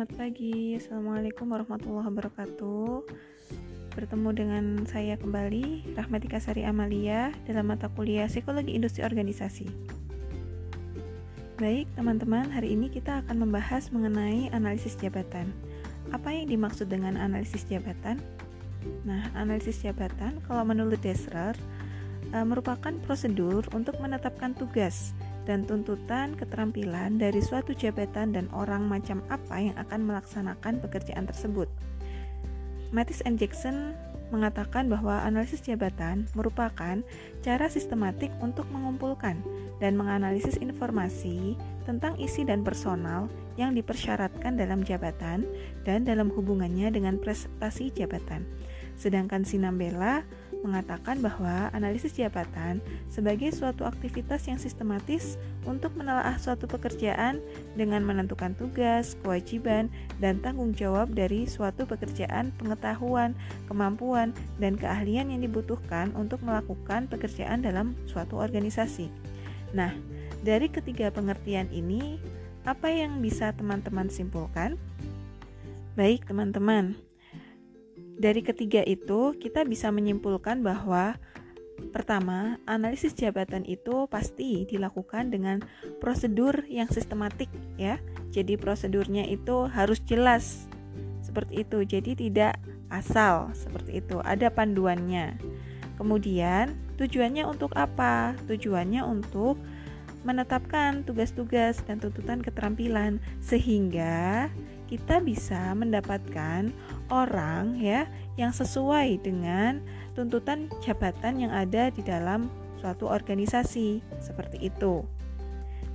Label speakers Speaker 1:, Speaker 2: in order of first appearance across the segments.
Speaker 1: Selamat pagi, Assalamualaikum warahmatullahi wabarakatuh. Bertemu dengan saya kembali, Rahmatika Sari Amalia Dalam mata kuliah Psikologi Industri Organisasi. Baik teman-teman, hari ini kita akan membahas mengenai analisis jabatan. Apa yang dimaksud dengan analisis jabatan? Nah, analisis jabatan kalau menurut Desrer eh, merupakan prosedur untuk menetapkan tugas dan tuntutan keterampilan dari suatu jabatan dan orang macam apa yang akan melaksanakan pekerjaan tersebut. Mattis and Jackson mengatakan bahwa analisis jabatan merupakan cara sistematik untuk mengumpulkan dan menganalisis informasi tentang isi dan personal yang dipersyaratkan dalam jabatan dan dalam hubungannya dengan prestasi jabatan. Sedangkan Sinambela mengatakan bahwa analisis jabatan sebagai suatu aktivitas yang sistematis untuk menelaah suatu pekerjaan dengan menentukan tugas, kewajiban, dan tanggung jawab dari suatu pekerjaan, pengetahuan, kemampuan, dan keahlian yang dibutuhkan untuk melakukan pekerjaan dalam suatu organisasi. Nah, dari ketiga pengertian ini, apa yang bisa teman-teman simpulkan? Baik, teman-teman. Dari ketiga itu, kita bisa menyimpulkan bahwa pertama, analisis jabatan itu pasti dilakukan dengan prosedur yang sistematik ya. Jadi prosedurnya itu harus jelas. Seperti itu. Jadi tidak asal seperti itu. Ada panduannya. Kemudian, tujuannya untuk apa? Tujuannya untuk menetapkan tugas-tugas dan tuntutan keterampilan sehingga kita bisa mendapatkan orang ya yang sesuai dengan tuntutan jabatan yang ada di dalam suatu organisasi seperti itu.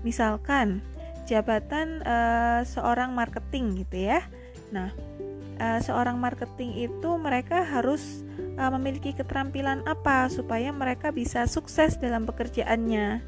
Speaker 1: Misalkan jabatan e, seorang marketing gitu ya. Nah, e, seorang marketing itu mereka harus e, memiliki keterampilan apa supaya mereka bisa sukses dalam pekerjaannya.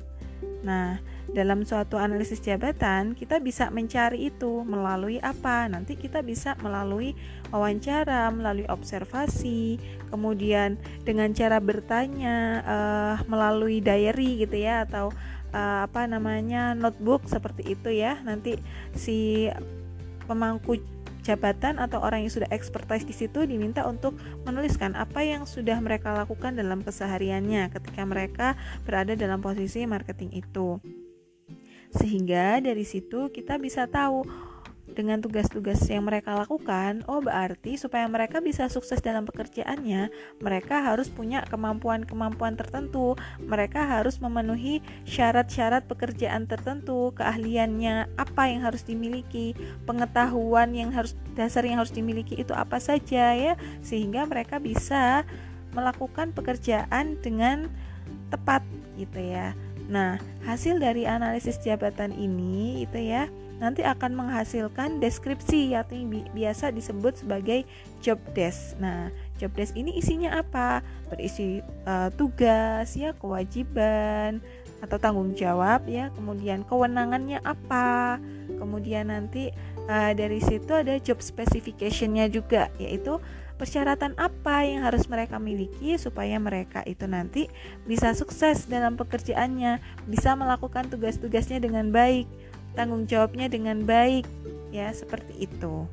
Speaker 1: Nah, dalam suatu analisis jabatan, kita bisa mencari itu melalui apa? Nanti kita bisa melalui wawancara, melalui observasi, kemudian dengan cara bertanya, uh, melalui diary gitu ya, atau uh, apa namanya notebook seperti itu ya. Nanti si pemangku jabatan atau orang yang sudah expertise di situ diminta untuk menuliskan apa yang sudah mereka lakukan dalam kesehariannya ketika mereka berada dalam posisi marketing itu. Sehingga dari situ kita bisa tahu dengan tugas-tugas yang mereka lakukan, oh berarti supaya mereka bisa sukses dalam pekerjaannya, mereka harus punya kemampuan-kemampuan tertentu, mereka harus memenuhi syarat-syarat pekerjaan tertentu, keahliannya apa yang harus dimiliki, pengetahuan yang harus dasar yang harus dimiliki itu apa saja ya, sehingga mereka bisa melakukan pekerjaan dengan tepat gitu ya. Nah, hasil dari analisis jabatan ini itu ya nanti akan menghasilkan deskripsi atau yang bi biasa disebut sebagai job desk. Nah, job desk ini isinya apa? Berisi uh, tugas ya, kewajiban atau tanggung jawab ya, kemudian kewenangannya apa? Kemudian nanti uh, dari situ ada job specificationnya juga yaitu persyaratan apa yang harus mereka miliki supaya mereka itu nanti bisa sukses dalam pekerjaannya, bisa melakukan tugas-tugasnya dengan baik, tanggung jawabnya dengan baik, ya seperti itu.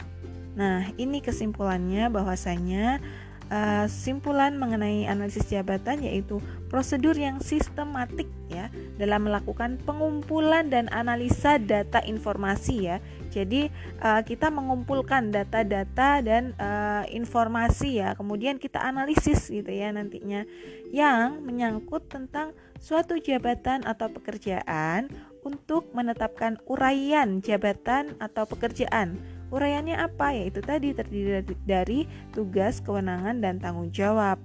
Speaker 1: Nah, ini kesimpulannya bahwasanya uh, simpulan mengenai analisis jabatan yaitu prosedur yang sistematik ya dalam melakukan pengumpulan dan analisa data informasi ya. Jadi uh, kita mengumpulkan data-data dan uh, informasi ya, kemudian kita analisis gitu ya nantinya yang menyangkut tentang suatu jabatan atau pekerjaan untuk menetapkan uraian jabatan atau pekerjaan Uraiannya apa? Yaitu tadi terdiri dari tugas, kewenangan, dan tanggung jawab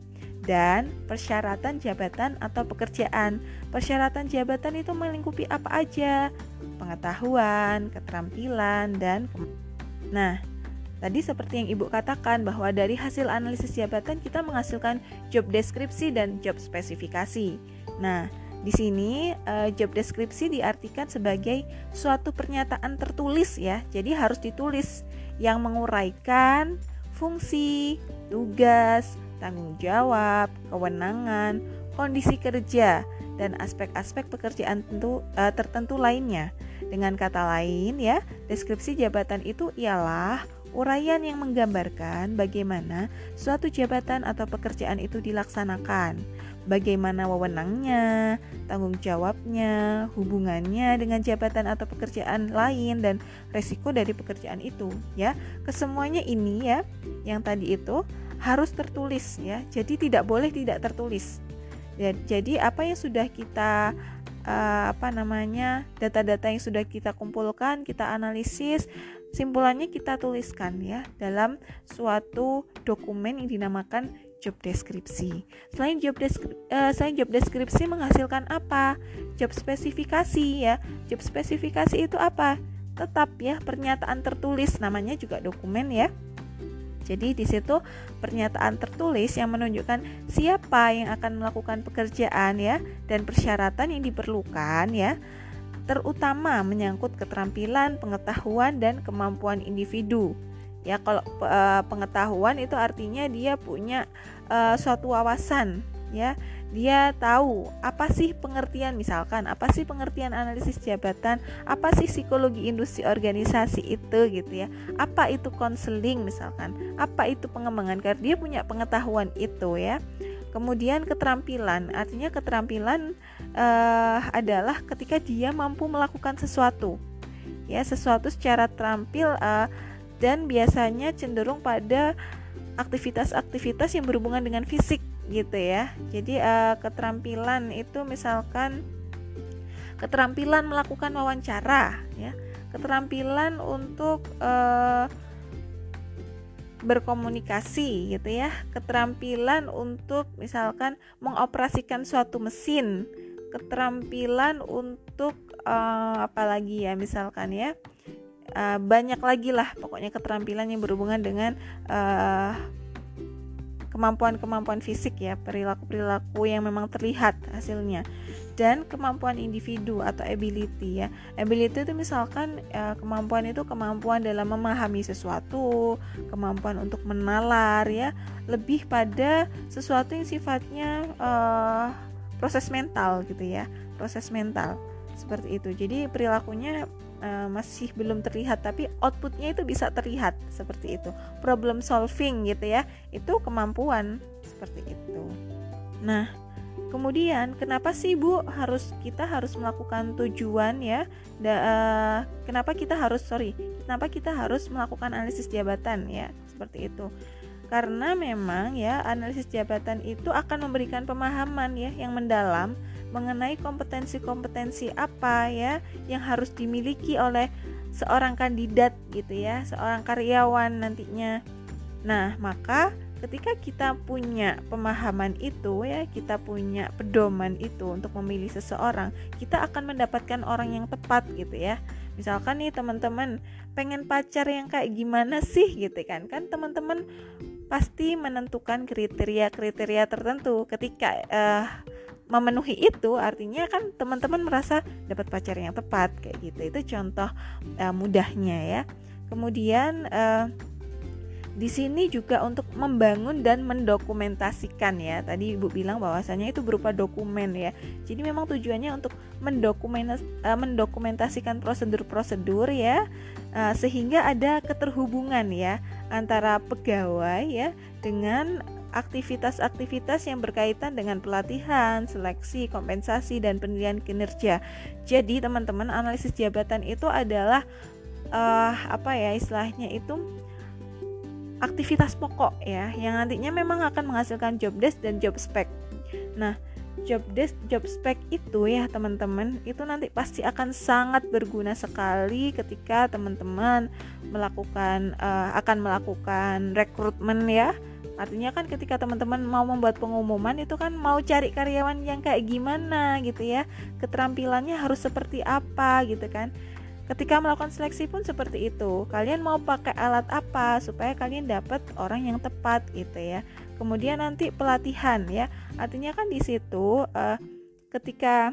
Speaker 1: dan persyaratan jabatan atau pekerjaan. Persyaratan jabatan itu melingkupi apa aja? Pengetahuan, keterampilan, dan Nah, tadi seperti yang Ibu katakan bahwa dari hasil analisis jabatan kita menghasilkan job deskripsi dan job spesifikasi. Nah, di sini uh, job deskripsi diartikan sebagai suatu pernyataan tertulis ya. Jadi harus ditulis yang menguraikan fungsi, tugas, tanggung jawab, kewenangan, kondisi kerja dan aspek-aspek pekerjaan tentu, uh, tertentu lainnya. Dengan kata lain ya, deskripsi jabatan itu ialah uraian yang menggambarkan bagaimana suatu jabatan atau pekerjaan itu dilaksanakan, bagaimana wewenangnya, tanggung jawabnya, hubungannya dengan jabatan atau pekerjaan lain dan resiko dari pekerjaan itu ya. Kesemuanya ini ya yang tadi itu harus tertulis ya. Jadi tidak boleh tidak tertulis. Ya, jadi apa yang sudah kita uh, apa namanya data-data yang sudah kita kumpulkan, kita analisis Simpulannya kita tuliskan ya dalam suatu dokumen yang dinamakan job deskripsi. Selain job deskripsi, uh, selain job deskripsi menghasilkan apa? Job spesifikasi ya. Job spesifikasi itu apa? Tetap ya pernyataan tertulis namanya juga dokumen ya. Jadi di situ pernyataan tertulis yang menunjukkan siapa yang akan melakukan pekerjaan ya dan persyaratan yang diperlukan ya terutama menyangkut keterampilan, pengetahuan dan kemampuan individu. Ya, kalau e, pengetahuan itu artinya dia punya e, suatu wawasan, ya. Dia tahu apa sih pengertian misalkan, apa sih pengertian analisis jabatan, apa sih psikologi industri organisasi itu gitu ya. Apa itu konseling misalkan, apa itu pengembangan karir, dia punya pengetahuan itu ya. Kemudian keterampilan, artinya keterampilan uh, adalah ketika dia mampu melakukan sesuatu, ya sesuatu secara terampil uh, dan biasanya cenderung pada aktivitas-aktivitas yang berhubungan dengan fisik gitu ya. Jadi uh, keterampilan itu misalkan keterampilan melakukan wawancara, ya, keterampilan untuk uh, berkomunikasi gitu ya. Keterampilan untuk misalkan mengoperasikan suatu mesin. Keterampilan untuk uh, apa lagi ya misalkan ya. Uh, banyak lagi lah pokoknya keterampilan yang berhubungan dengan uh, kemampuan-kemampuan fisik ya perilaku-perilaku yang memang terlihat hasilnya dan kemampuan individu atau ability ya. Ability itu misalkan ya, kemampuan itu kemampuan dalam memahami sesuatu, kemampuan untuk menalar ya, lebih pada sesuatu yang sifatnya uh, proses mental gitu ya, proses mental seperti itu. Jadi perilakunya uh, masih belum terlihat tapi outputnya itu bisa terlihat seperti itu. Problem solving gitu ya, itu kemampuan seperti itu. Nah, Kemudian, kenapa sih Bu harus kita harus melakukan tujuan ya? Da, uh, kenapa kita harus sorry? Kenapa kita harus melakukan analisis jabatan ya? Seperti itu. Karena memang ya analisis jabatan itu akan memberikan pemahaman ya yang mendalam mengenai kompetensi-kompetensi apa ya yang harus dimiliki oleh seorang kandidat gitu ya, seorang karyawan nantinya. Nah, maka ketika kita punya pemahaman itu ya kita punya pedoman itu untuk memilih seseorang kita akan mendapatkan orang yang tepat gitu ya misalkan nih teman-teman pengen pacar yang kayak gimana sih gitu kan kan teman-teman pasti menentukan kriteria-kriteria tertentu ketika uh, memenuhi itu artinya kan teman-teman merasa dapat pacar yang tepat kayak gitu itu contoh uh, mudahnya ya kemudian uh, di sini juga untuk membangun dan mendokumentasikan ya. Tadi Ibu bilang bahwasanya itu berupa dokumen ya. Jadi memang tujuannya untuk uh, mendokumentasikan prosedur-prosedur ya sehingga ada keterhubungan ya antara pegawai ya dengan aktivitas-aktivitas yang berkaitan dengan pelatihan, seleksi, kompensasi dan penilaian kinerja. Jadi teman-teman analisis jabatan itu adalah uh, apa ya istilahnya itu aktivitas pokok ya yang nantinya memang akan menghasilkan job desk dan job spec. Nah, job desk, job spec itu ya teman-teman itu nanti pasti akan sangat berguna sekali ketika teman-teman melakukan uh, akan melakukan rekrutmen ya. Artinya kan ketika teman-teman mau membuat pengumuman itu kan mau cari karyawan yang kayak gimana gitu ya. Keterampilannya harus seperti apa gitu kan. Ketika melakukan seleksi pun seperti itu. Kalian mau pakai alat apa supaya kalian dapat orang yang tepat gitu ya. Kemudian nanti pelatihan ya. Artinya kan di situ uh, ketika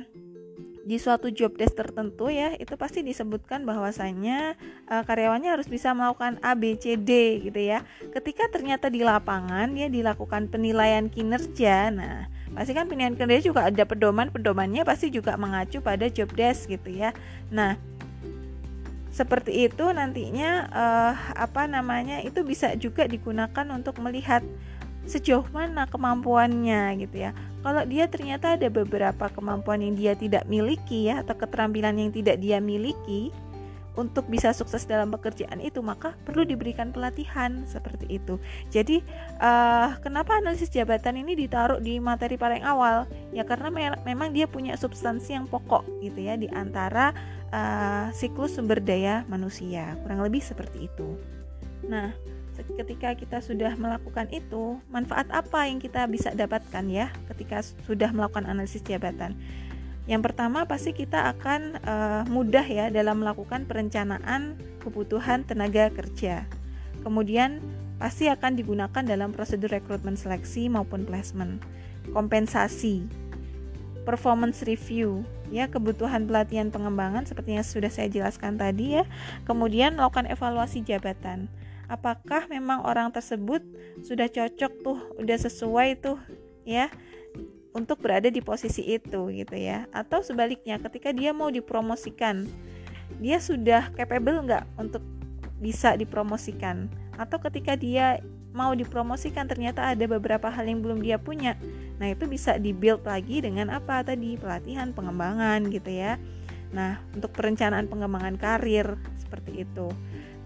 Speaker 1: di suatu job desk tertentu ya itu pasti disebutkan bahwasanya uh, karyawannya harus bisa melakukan A B C D gitu ya. Ketika ternyata di lapangan ya dilakukan penilaian kinerja. Nah, pasti kan penilaian kinerja juga ada pedoman, pedomannya pasti juga mengacu pada job desk gitu ya. Nah, seperti itu nantinya uh, apa namanya itu bisa juga digunakan untuk melihat sejauh mana kemampuannya gitu ya. Kalau dia ternyata ada beberapa kemampuan yang dia tidak miliki ya atau keterampilan yang tidak dia miliki, untuk bisa sukses dalam pekerjaan itu maka perlu diberikan pelatihan seperti itu. Jadi uh, kenapa analisis jabatan ini ditaruh di materi paling awal? Ya karena me memang dia punya substansi yang pokok gitu ya di antara uh, siklus sumber daya manusia. Kurang lebih seperti itu. Nah ketika kita sudah melakukan itu manfaat apa yang kita bisa dapatkan ya ketika sudah melakukan analisis jabatan yang pertama pasti kita akan uh, mudah ya dalam melakukan perencanaan kebutuhan tenaga kerja. Kemudian pasti akan digunakan dalam prosedur rekrutmen seleksi maupun placement. Kompensasi, performance review, ya kebutuhan pelatihan pengembangan seperti yang sudah saya jelaskan tadi ya. Kemudian melakukan evaluasi jabatan. Apakah memang orang tersebut sudah cocok tuh, udah sesuai tuh ya untuk berada di posisi itu gitu ya? Atau sebaliknya ketika dia mau dipromosikan dia sudah capable nggak untuk bisa dipromosikan? Atau ketika dia mau dipromosikan ternyata ada beberapa hal yang belum dia punya. Nah itu bisa dibuild lagi dengan apa? Tadi pelatihan pengembangan gitu ya. Nah untuk perencanaan pengembangan karir seperti itu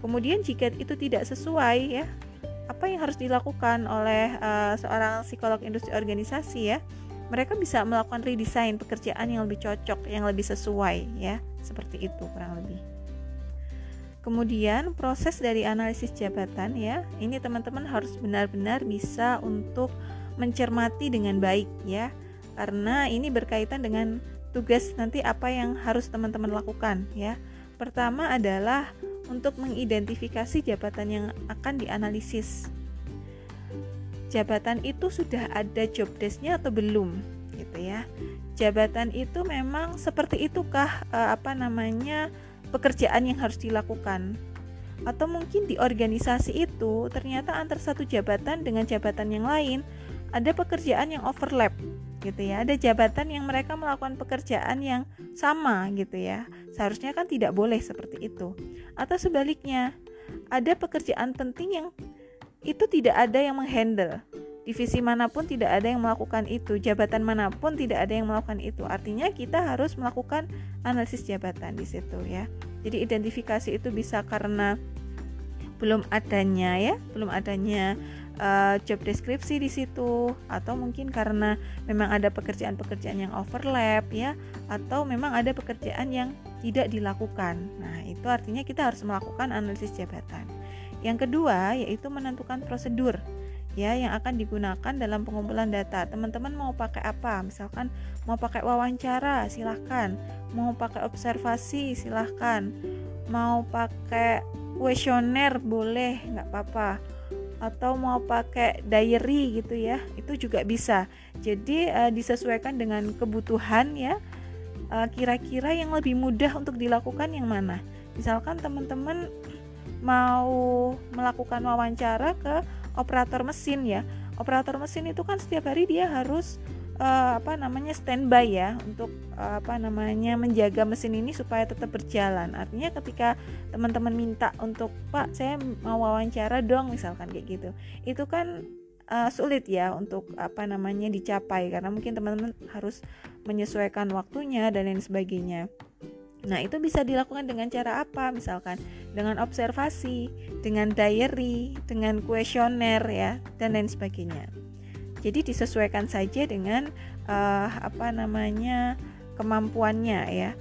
Speaker 1: kemudian jika itu tidak sesuai ya apa yang harus dilakukan oleh uh, seorang psikolog industri organisasi ya mereka bisa melakukan redesign pekerjaan yang lebih cocok, yang lebih sesuai ya, seperti itu kurang lebih. Kemudian proses dari analisis jabatan ya, ini teman-teman harus benar-benar bisa untuk mencermati dengan baik ya, karena ini berkaitan dengan tugas nanti apa yang harus teman-teman lakukan ya. Pertama adalah untuk mengidentifikasi jabatan yang akan dianalisis. Jabatan itu sudah ada job desknya atau belum gitu ya. Jabatan itu memang seperti itukah e, apa namanya pekerjaan yang harus dilakukan? Atau mungkin di organisasi itu ternyata antar satu jabatan dengan jabatan yang lain ada pekerjaan yang overlap gitu ya ada jabatan yang mereka melakukan pekerjaan yang sama gitu ya seharusnya kan tidak boleh seperti itu atau sebaliknya ada pekerjaan penting yang itu tidak ada yang menghandle. Divisi mana pun tidak ada yang melakukan itu, jabatan mana pun tidak ada yang melakukan itu. Artinya kita harus melakukan analisis jabatan di situ ya. Jadi identifikasi itu bisa karena belum adanya ya, belum adanya uh, job deskripsi di situ atau mungkin karena memang ada pekerjaan-pekerjaan yang overlap ya atau memang ada pekerjaan yang tidak dilakukan. Nah, itu artinya kita harus melakukan analisis jabatan. Yang kedua yaitu menentukan prosedur ya yang akan digunakan dalam pengumpulan data. Teman-teman mau pakai apa? Misalkan mau pakai wawancara, silahkan. Mau pakai observasi, silahkan. Mau pakai kuesioner boleh, nggak apa-apa. Atau mau pakai diary gitu ya, itu juga bisa. Jadi uh, disesuaikan dengan kebutuhan ya. Eh, kira-kira yang lebih mudah untuk dilakukan yang mana? Misalkan teman-teman mau melakukan wawancara ke operator mesin ya operator mesin itu kan setiap hari dia harus uh, apa namanya standby ya untuk uh, apa namanya menjaga mesin ini supaya tetap berjalan artinya ketika teman-teman minta untuk pak saya mau wawancara dong misalkan kayak gitu itu kan uh, sulit ya untuk apa namanya dicapai karena mungkin teman-teman harus menyesuaikan waktunya dan lain sebagainya Nah, itu bisa dilakukan dengan cara apa? Misalkan dengan observasi, dengan diary, dengan kuesioner ya, dan lain sebagainya. Jadi disesuaikan saja dengan uh, apa namanya kemampuannya ya.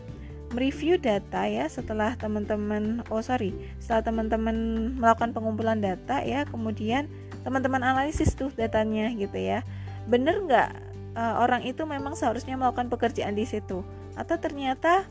Speaker 1: Mereview data ya setelah teman-teman oh sorry setelah teman-teman melakukan pengumpulan data ya kemudian teman-teman analisis tuh datanya gitu ya. Bener nggak uh, orang itu memang seharusnya melakukan pekerjaan di situ? Atau ternyata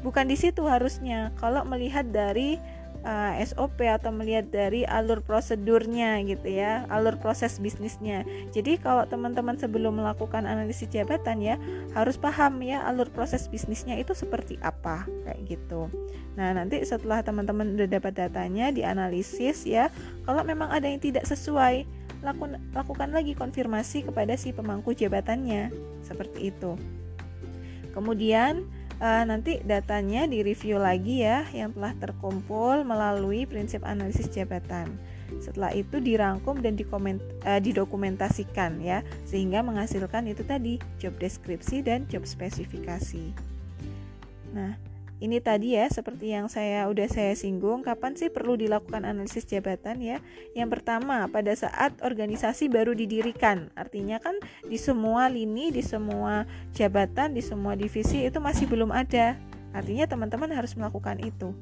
Speaker 1: bukan di situ harusnya? Kalau melihat dari uh, eh, SOP atau melihat dari alur prosedurnya gitu ya, alur proses bisnisnya. Jadi kalau teman-teman sebelum melakukan analisis jabatan ya harus paham ya alur proses bisnisnya itu seperti apa kayak gitu. Nah, nanti setelah teman-teman udah dapat datanya dianalisis ya, kalau memang ada yang tidak sesuai, lakukan lakukan lagi konfirmasi kepada si pemangku jabatannya. Seperti itu. Kemudian uh, nanti datanya direview lagi ya yang telah terkumpul melalui prinsip analisis jabatan. Setelah itu dirangkum dan dikoment, uh, didokumentasikan ya sehingga menghasilkan itu tadi job deskripsi dan job spesifikasi. Nah, ini tadi ya seperti yang saya udah saya singgung kapan sih perlu dilakukan analisis jabatan ya? Yang pertama pada saat organisasi baru didirikan. Artinya kan di semua lini di semua jabatan di semua divisi itu masih belum ada. Artinya teman-teman harus melakukan itu.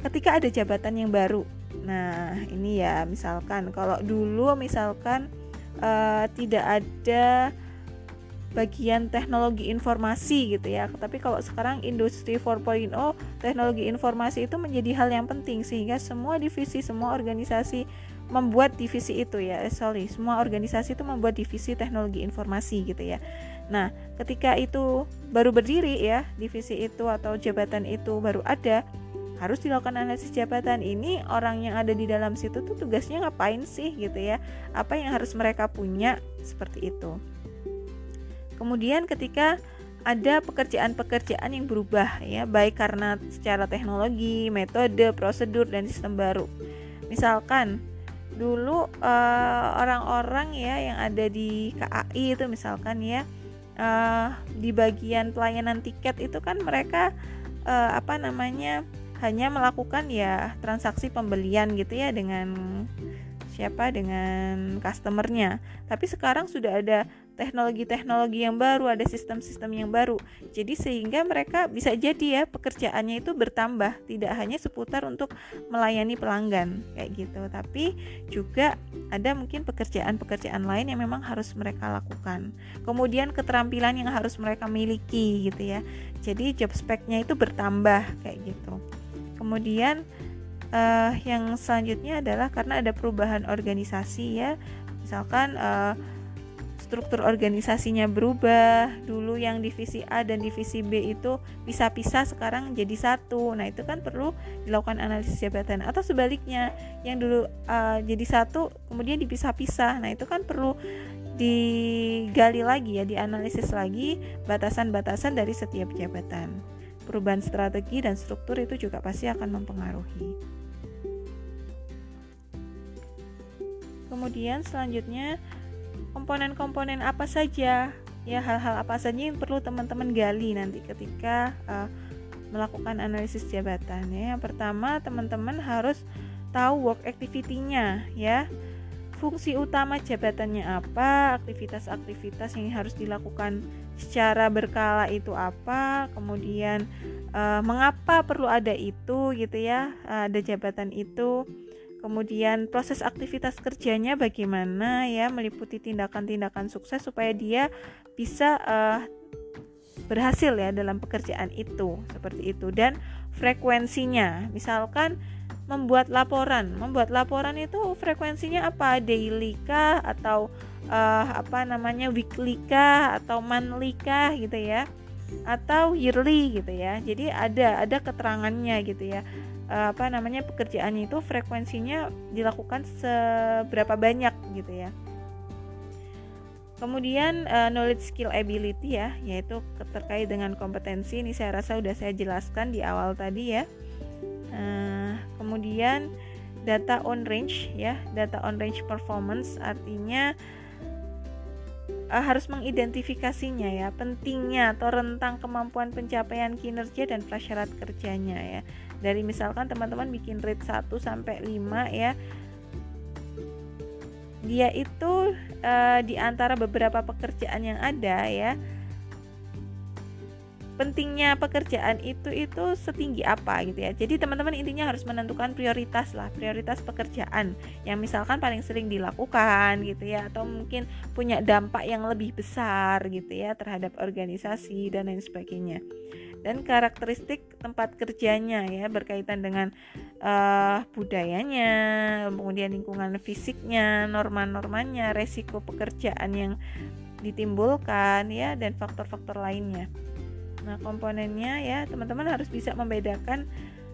Speaker 1: Ketika ada jabatan yang baru. Nah ini ya misalkan kalau dulu misalkan uh, tidak ada bagian teknologi informasi gitu ya. Tapi kalau sekarang industri 4.0 teknologi informasi itu menjadi hal yang penting sehingga semua divisi, semua organisasi membuat divisi itu ya. Eh, sorry, semua organisasi itu membuat divisi teknologi informasi gitu ya. Nah, ketika itu baru berdiri ya, divisi itu atau jabatan itu baru ada, harus dilakukan analisis jabatan ini orang yang ada di dalam situ tuh tugasnya ngapain sih gitu ya apa yang harus mereka punya seperti itu Kemudian ketika ada pekerjaan-pekerjaan yang berubah ya, baik karena secara teknologi, metode, prosedur dan sistem baru. Misalkan dulu eh, orang-orang uh, ya yang ada di KAI itu misalkan ya uh, di bagian pelayanan tiket itu kan mereka uh, apa namanya hanya melakukan ya transaksi pembelian gitu ya dengan siapa dengan customernya. Tapi sekarang sudah ada teknologi-teknologi yang baru, ada sistem-sistem yang baru. Jadi sehingga mereka bisa jadi ya pekerjaannya itu bertambah, tidak hanya seputar untuk melayani pelanggan kayak gitu, tapi juga ada mungkin pekerjaan-pekerjaan lain yang memang harus mereka lakukan. Kemudian keterampilan yang harus mereka miliki gitu ya. Jadi job speknya itu bertambah kayak gitu. Kemudian uh, yang selanjutnya adalah karena ada perubahan organisasi ya. Misalkan uh, struktur organisasinya berubah. Dulu yang divisi A dan divisi B itu bisa pisah sekarang jadi satu. Nah itu kan perlu dilakukan analisis jabatan. Atau sebaliknya yang dulu uh, jadi satu kemudian dipisah-pisah. Nah itu kan perlu digali lagi ya dianalisis lagi batasan-batasan dari setiap jabatan. Perubahan strategi dan struktur itu juga pasti akan mempengaruhi. Kemudian selanjutnya komponen-komponen apa saja ya hal-hal apa saja yang perlu teman-teman gali nanti ketika uh, melakukan analisis jabatan ya. Yang pertama teman-teman harus tahu work activity-nya ya. Fungsi utama jabatannya apa, aktivitas-aktivitas yang harus dilakukan secara berkala itu apa, kemudian uh, mengapa perlu ada itu gitu ya, ada jabatan itu Kemudian proses aktivitas kerjanya bagaimana ya meliputi tindakan-tindakan sukses supaya dia bisa uh, berhasil ya dalam pekerjaan itu seperti itu. Dan frekuensinya misalkan membuat laporan. Membuat laporan itu frekuensinya apa? Daily kah? Atau uh, apa namanya weekly kah? Atau monthly kah? Gitu ya. Atau yearly gitu ya. Jadi ada ada keterangannya gitu ya apa namanya pekerjaannya itu frekuensinya dilakukan seberapa banyak gitu ya. Kemudian uh, knowledge skill ability ya, yaitu terkait dengan kompetensi ini saya rasa sudah saya jelaskan di awal tadi ya. Uh, kemudian data on range ya, data on range performance artinya uh, harus mengidentifikasinya ya, pentingnya atau rentang kemampuan pencapaian kinerja dan prasyarat kerjanya ya. Dari misalkan teman-teman bikin rate 1 sampai 5 ya dia itu uh, di antara beberapa pekerjaan yang ada ya pentingnya pekerjaan itu itu setinggi apa gitu ya. Jadi teman-teman intinya harus menentukan prioritas lah, prioritas pekerjaan yang misalkan paling sering dilakukan gitu ya atau mungkin punya dampak yang lebih besar gitu ya terhadap organisasi dan lain sebagainya dan karakteristik tempat kerjanya ya berkaitan dengan uh, budayanya, kemudian lingkungan fisiknya, norma-normanya, resiko pekerjaan yang ditimbulkan ya dan faktor-faktor lainnya. Nah, komponennya ya teman-teman harus bisa membedakan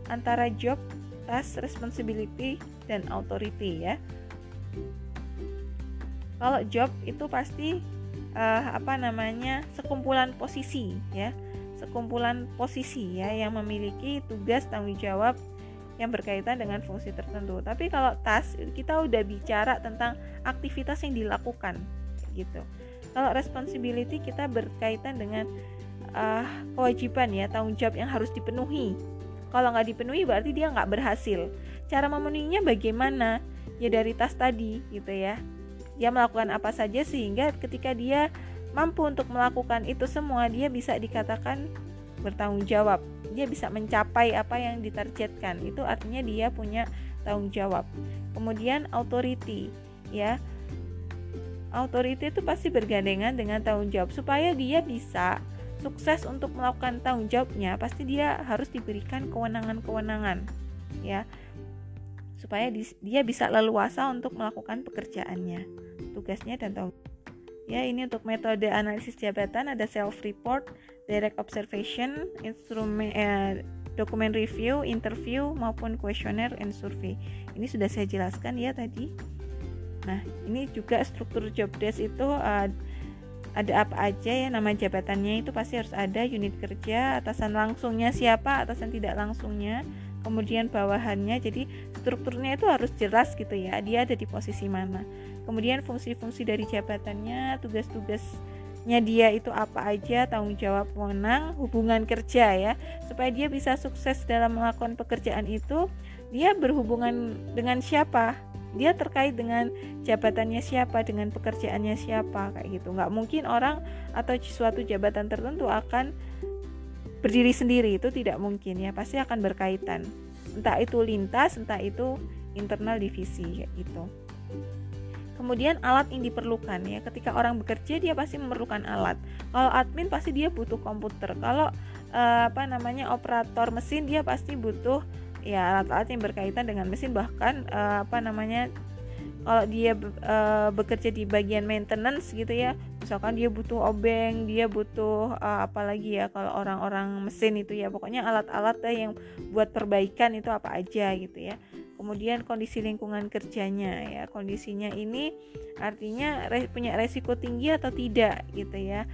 Speaker 1: antara job, task, responsibility dan authority ya. Kalau job itu pasti uh, apa namanya sekumpulan posisi ya sekumpulan posisi ya yang memiliki tugas tanggung jawab yang berkaitan dengan fungsi tertentu. Tapi kalau task kita udah bicara tentang aktivitas yang dilakukan gitu. Kalau responsibility kita berkaitan dengan uh, kewajiban ya tanggung jawab yang harus dipenuhi. Kalau nggak dipenuhi berarti dia nggak berhasil. Cara memenuhinya bagaimana? Ya dari tas tadi gitu ya. Dia melakukan apa saja sehingga ketika dia mampu untuk melakukan itu semua dia bisa dikatakan bertanggung jawab dia bisa mencapai apa yang ditargetkan itu artinya dia punya tanggung jawab kemudian authority ya authority itu pasti bergandengan dengan tanggung jawab supaya dia bisa sukses untuk melakukan tanggung jawabnya pasti dia harus diberikan kewenangan-kewenangan ya supaya dia bisa leluasa untuk melakukan pekerjaannya tugasnya dan tanggung Ya, ini untuk metode analisis jabatan ada self report, direct observation, instrumen eh, dokumen review, interview maupun questionnaire and survey. Ini sudah saya jelaskan ya tadi. Nah, ini juga struktur job desk itu uh, ada apa aja ya nama jabatannya itu pasti harus ada unit kerja, atasan langsungnya siapa, atasan tidak langsungnya, kemudian bawahannya. Jadi strukturnya itu harus jelas gitu ya. Dia ada di posisi mana kemudian fungsi-fungsi dari jabatannya tugas-tugasnya dia itu apa aja tanggung jawab wewenang hubungan kerja ya supaya dia bisa sukses dalam melakukan pekerjaan itu dia berhubungan dengan siapa dia terkait dengan jabatannya siapa dengan pekerjaannya siapa kayak gitu nggak mungkin orang atau suatu jabatan tertentu akan berdiri sendiri itu tidak mungkin ya pasti akan berkaitan entah itu lintas entah itu internal divisi kayak gitu Kemudian alat yang diperlukan ya. Ketika orang bekerja dia pasti memerlukan alat. Kalau admin pasti dia butuh komputer. Kalau uh, apa namanya operator mesin dia pasti butuh ya alat-alat yang berkaitan dengan mesin bahkan uh, apa namanya kalau dia uh, bekerja di bagian maintenance gitu ya misalkan dia butuh obeng dia butuh uh, apa lagi ya kalau orang-orang mesin itu ya pokoknya alat-alat yang buat perbaikan itu apa aja gitu ya. Kemudian kondisi lingkungan kerjanya ya kondisinya ini artinya re, punya resiko tinggi atau tidak gitu ya.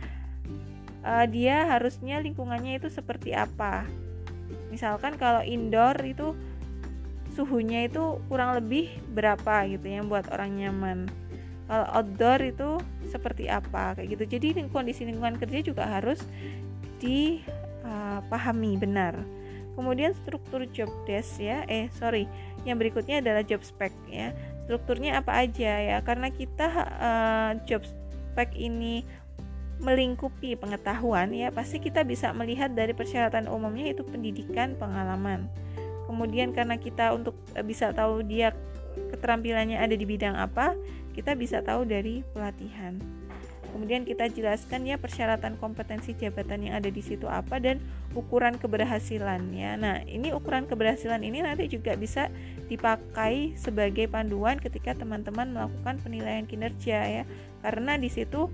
Speaker 1: Uh, dia harusnya lingkungannya itu seperti apa misalkan kalau indoor itu suhunya itu kurang lebih berapa gitu yang buat orang nyaman. Kalau outdoor itu seperti apa kayak gitu. Jadi kondisi lingkungan kerja juga harus dipahami uh, benar. Kemudian struktur job desk ya eh sorry yang berikutnya adalah job spec ya. Strukturnya apa aja ya? Karena kita uh, job spec ini melingkupi pengetahuan ya pasti kita bisa melihat dari persyaratan umumnya itu pendidikan pengalaman kemudian karena kita untuk eh, bisa tahu dia keterampilannya ada di bidang apa kita bisa tahu dari pelatihan Kemudian kita jelaskan ya persyaratan kompetensi jabatan yang ada di situ apa dan ukuran keberhasilannya. Nah, ini ukuran keberhasilan ini nanti juga bisa dipakai sebagai panduan ketika teman-teman melakukan penilaian kinerja ya. Karena di situ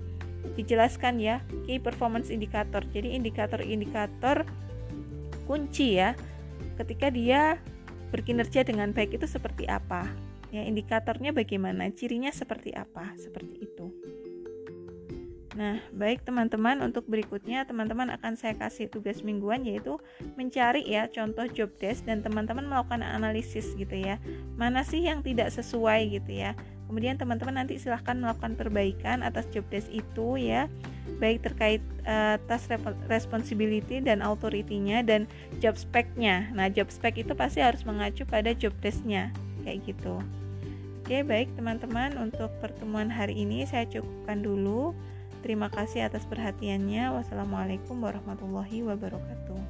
Speaker 1: dijelaskan ya key performance indicator. Jadi indikator-indikator kunci ya ketika dia berkinerja dengan baik itu seperti apa. Ya, indikatornya bagaimana, cirinya seperti apa, seperti itu. Nah, baik teman-teman, untuk berikutnya teman-teman akan saya kasih tugas mingguan yaitu mencari ya contoh job desk dan teman-teman melakukan analisis gitu ya. Mana sih yang tidak sesuai gitu ya. Kemudian teman-teman nanti silahkan melakukan perbaikan atas job desk itu ya. Baik terkait uh, task responsibility dan authority-nya dan job spec-nya. Nah, job spec itu pasti harus mengacu pada job desk-nya kayak gitu. Oke, baik teman-teman, untuk pertemuan hari ini saya cukupkan dulu. Terima kasih atas perhatiannya. Wassalamualaikum warahmatullahi wabarakatuh.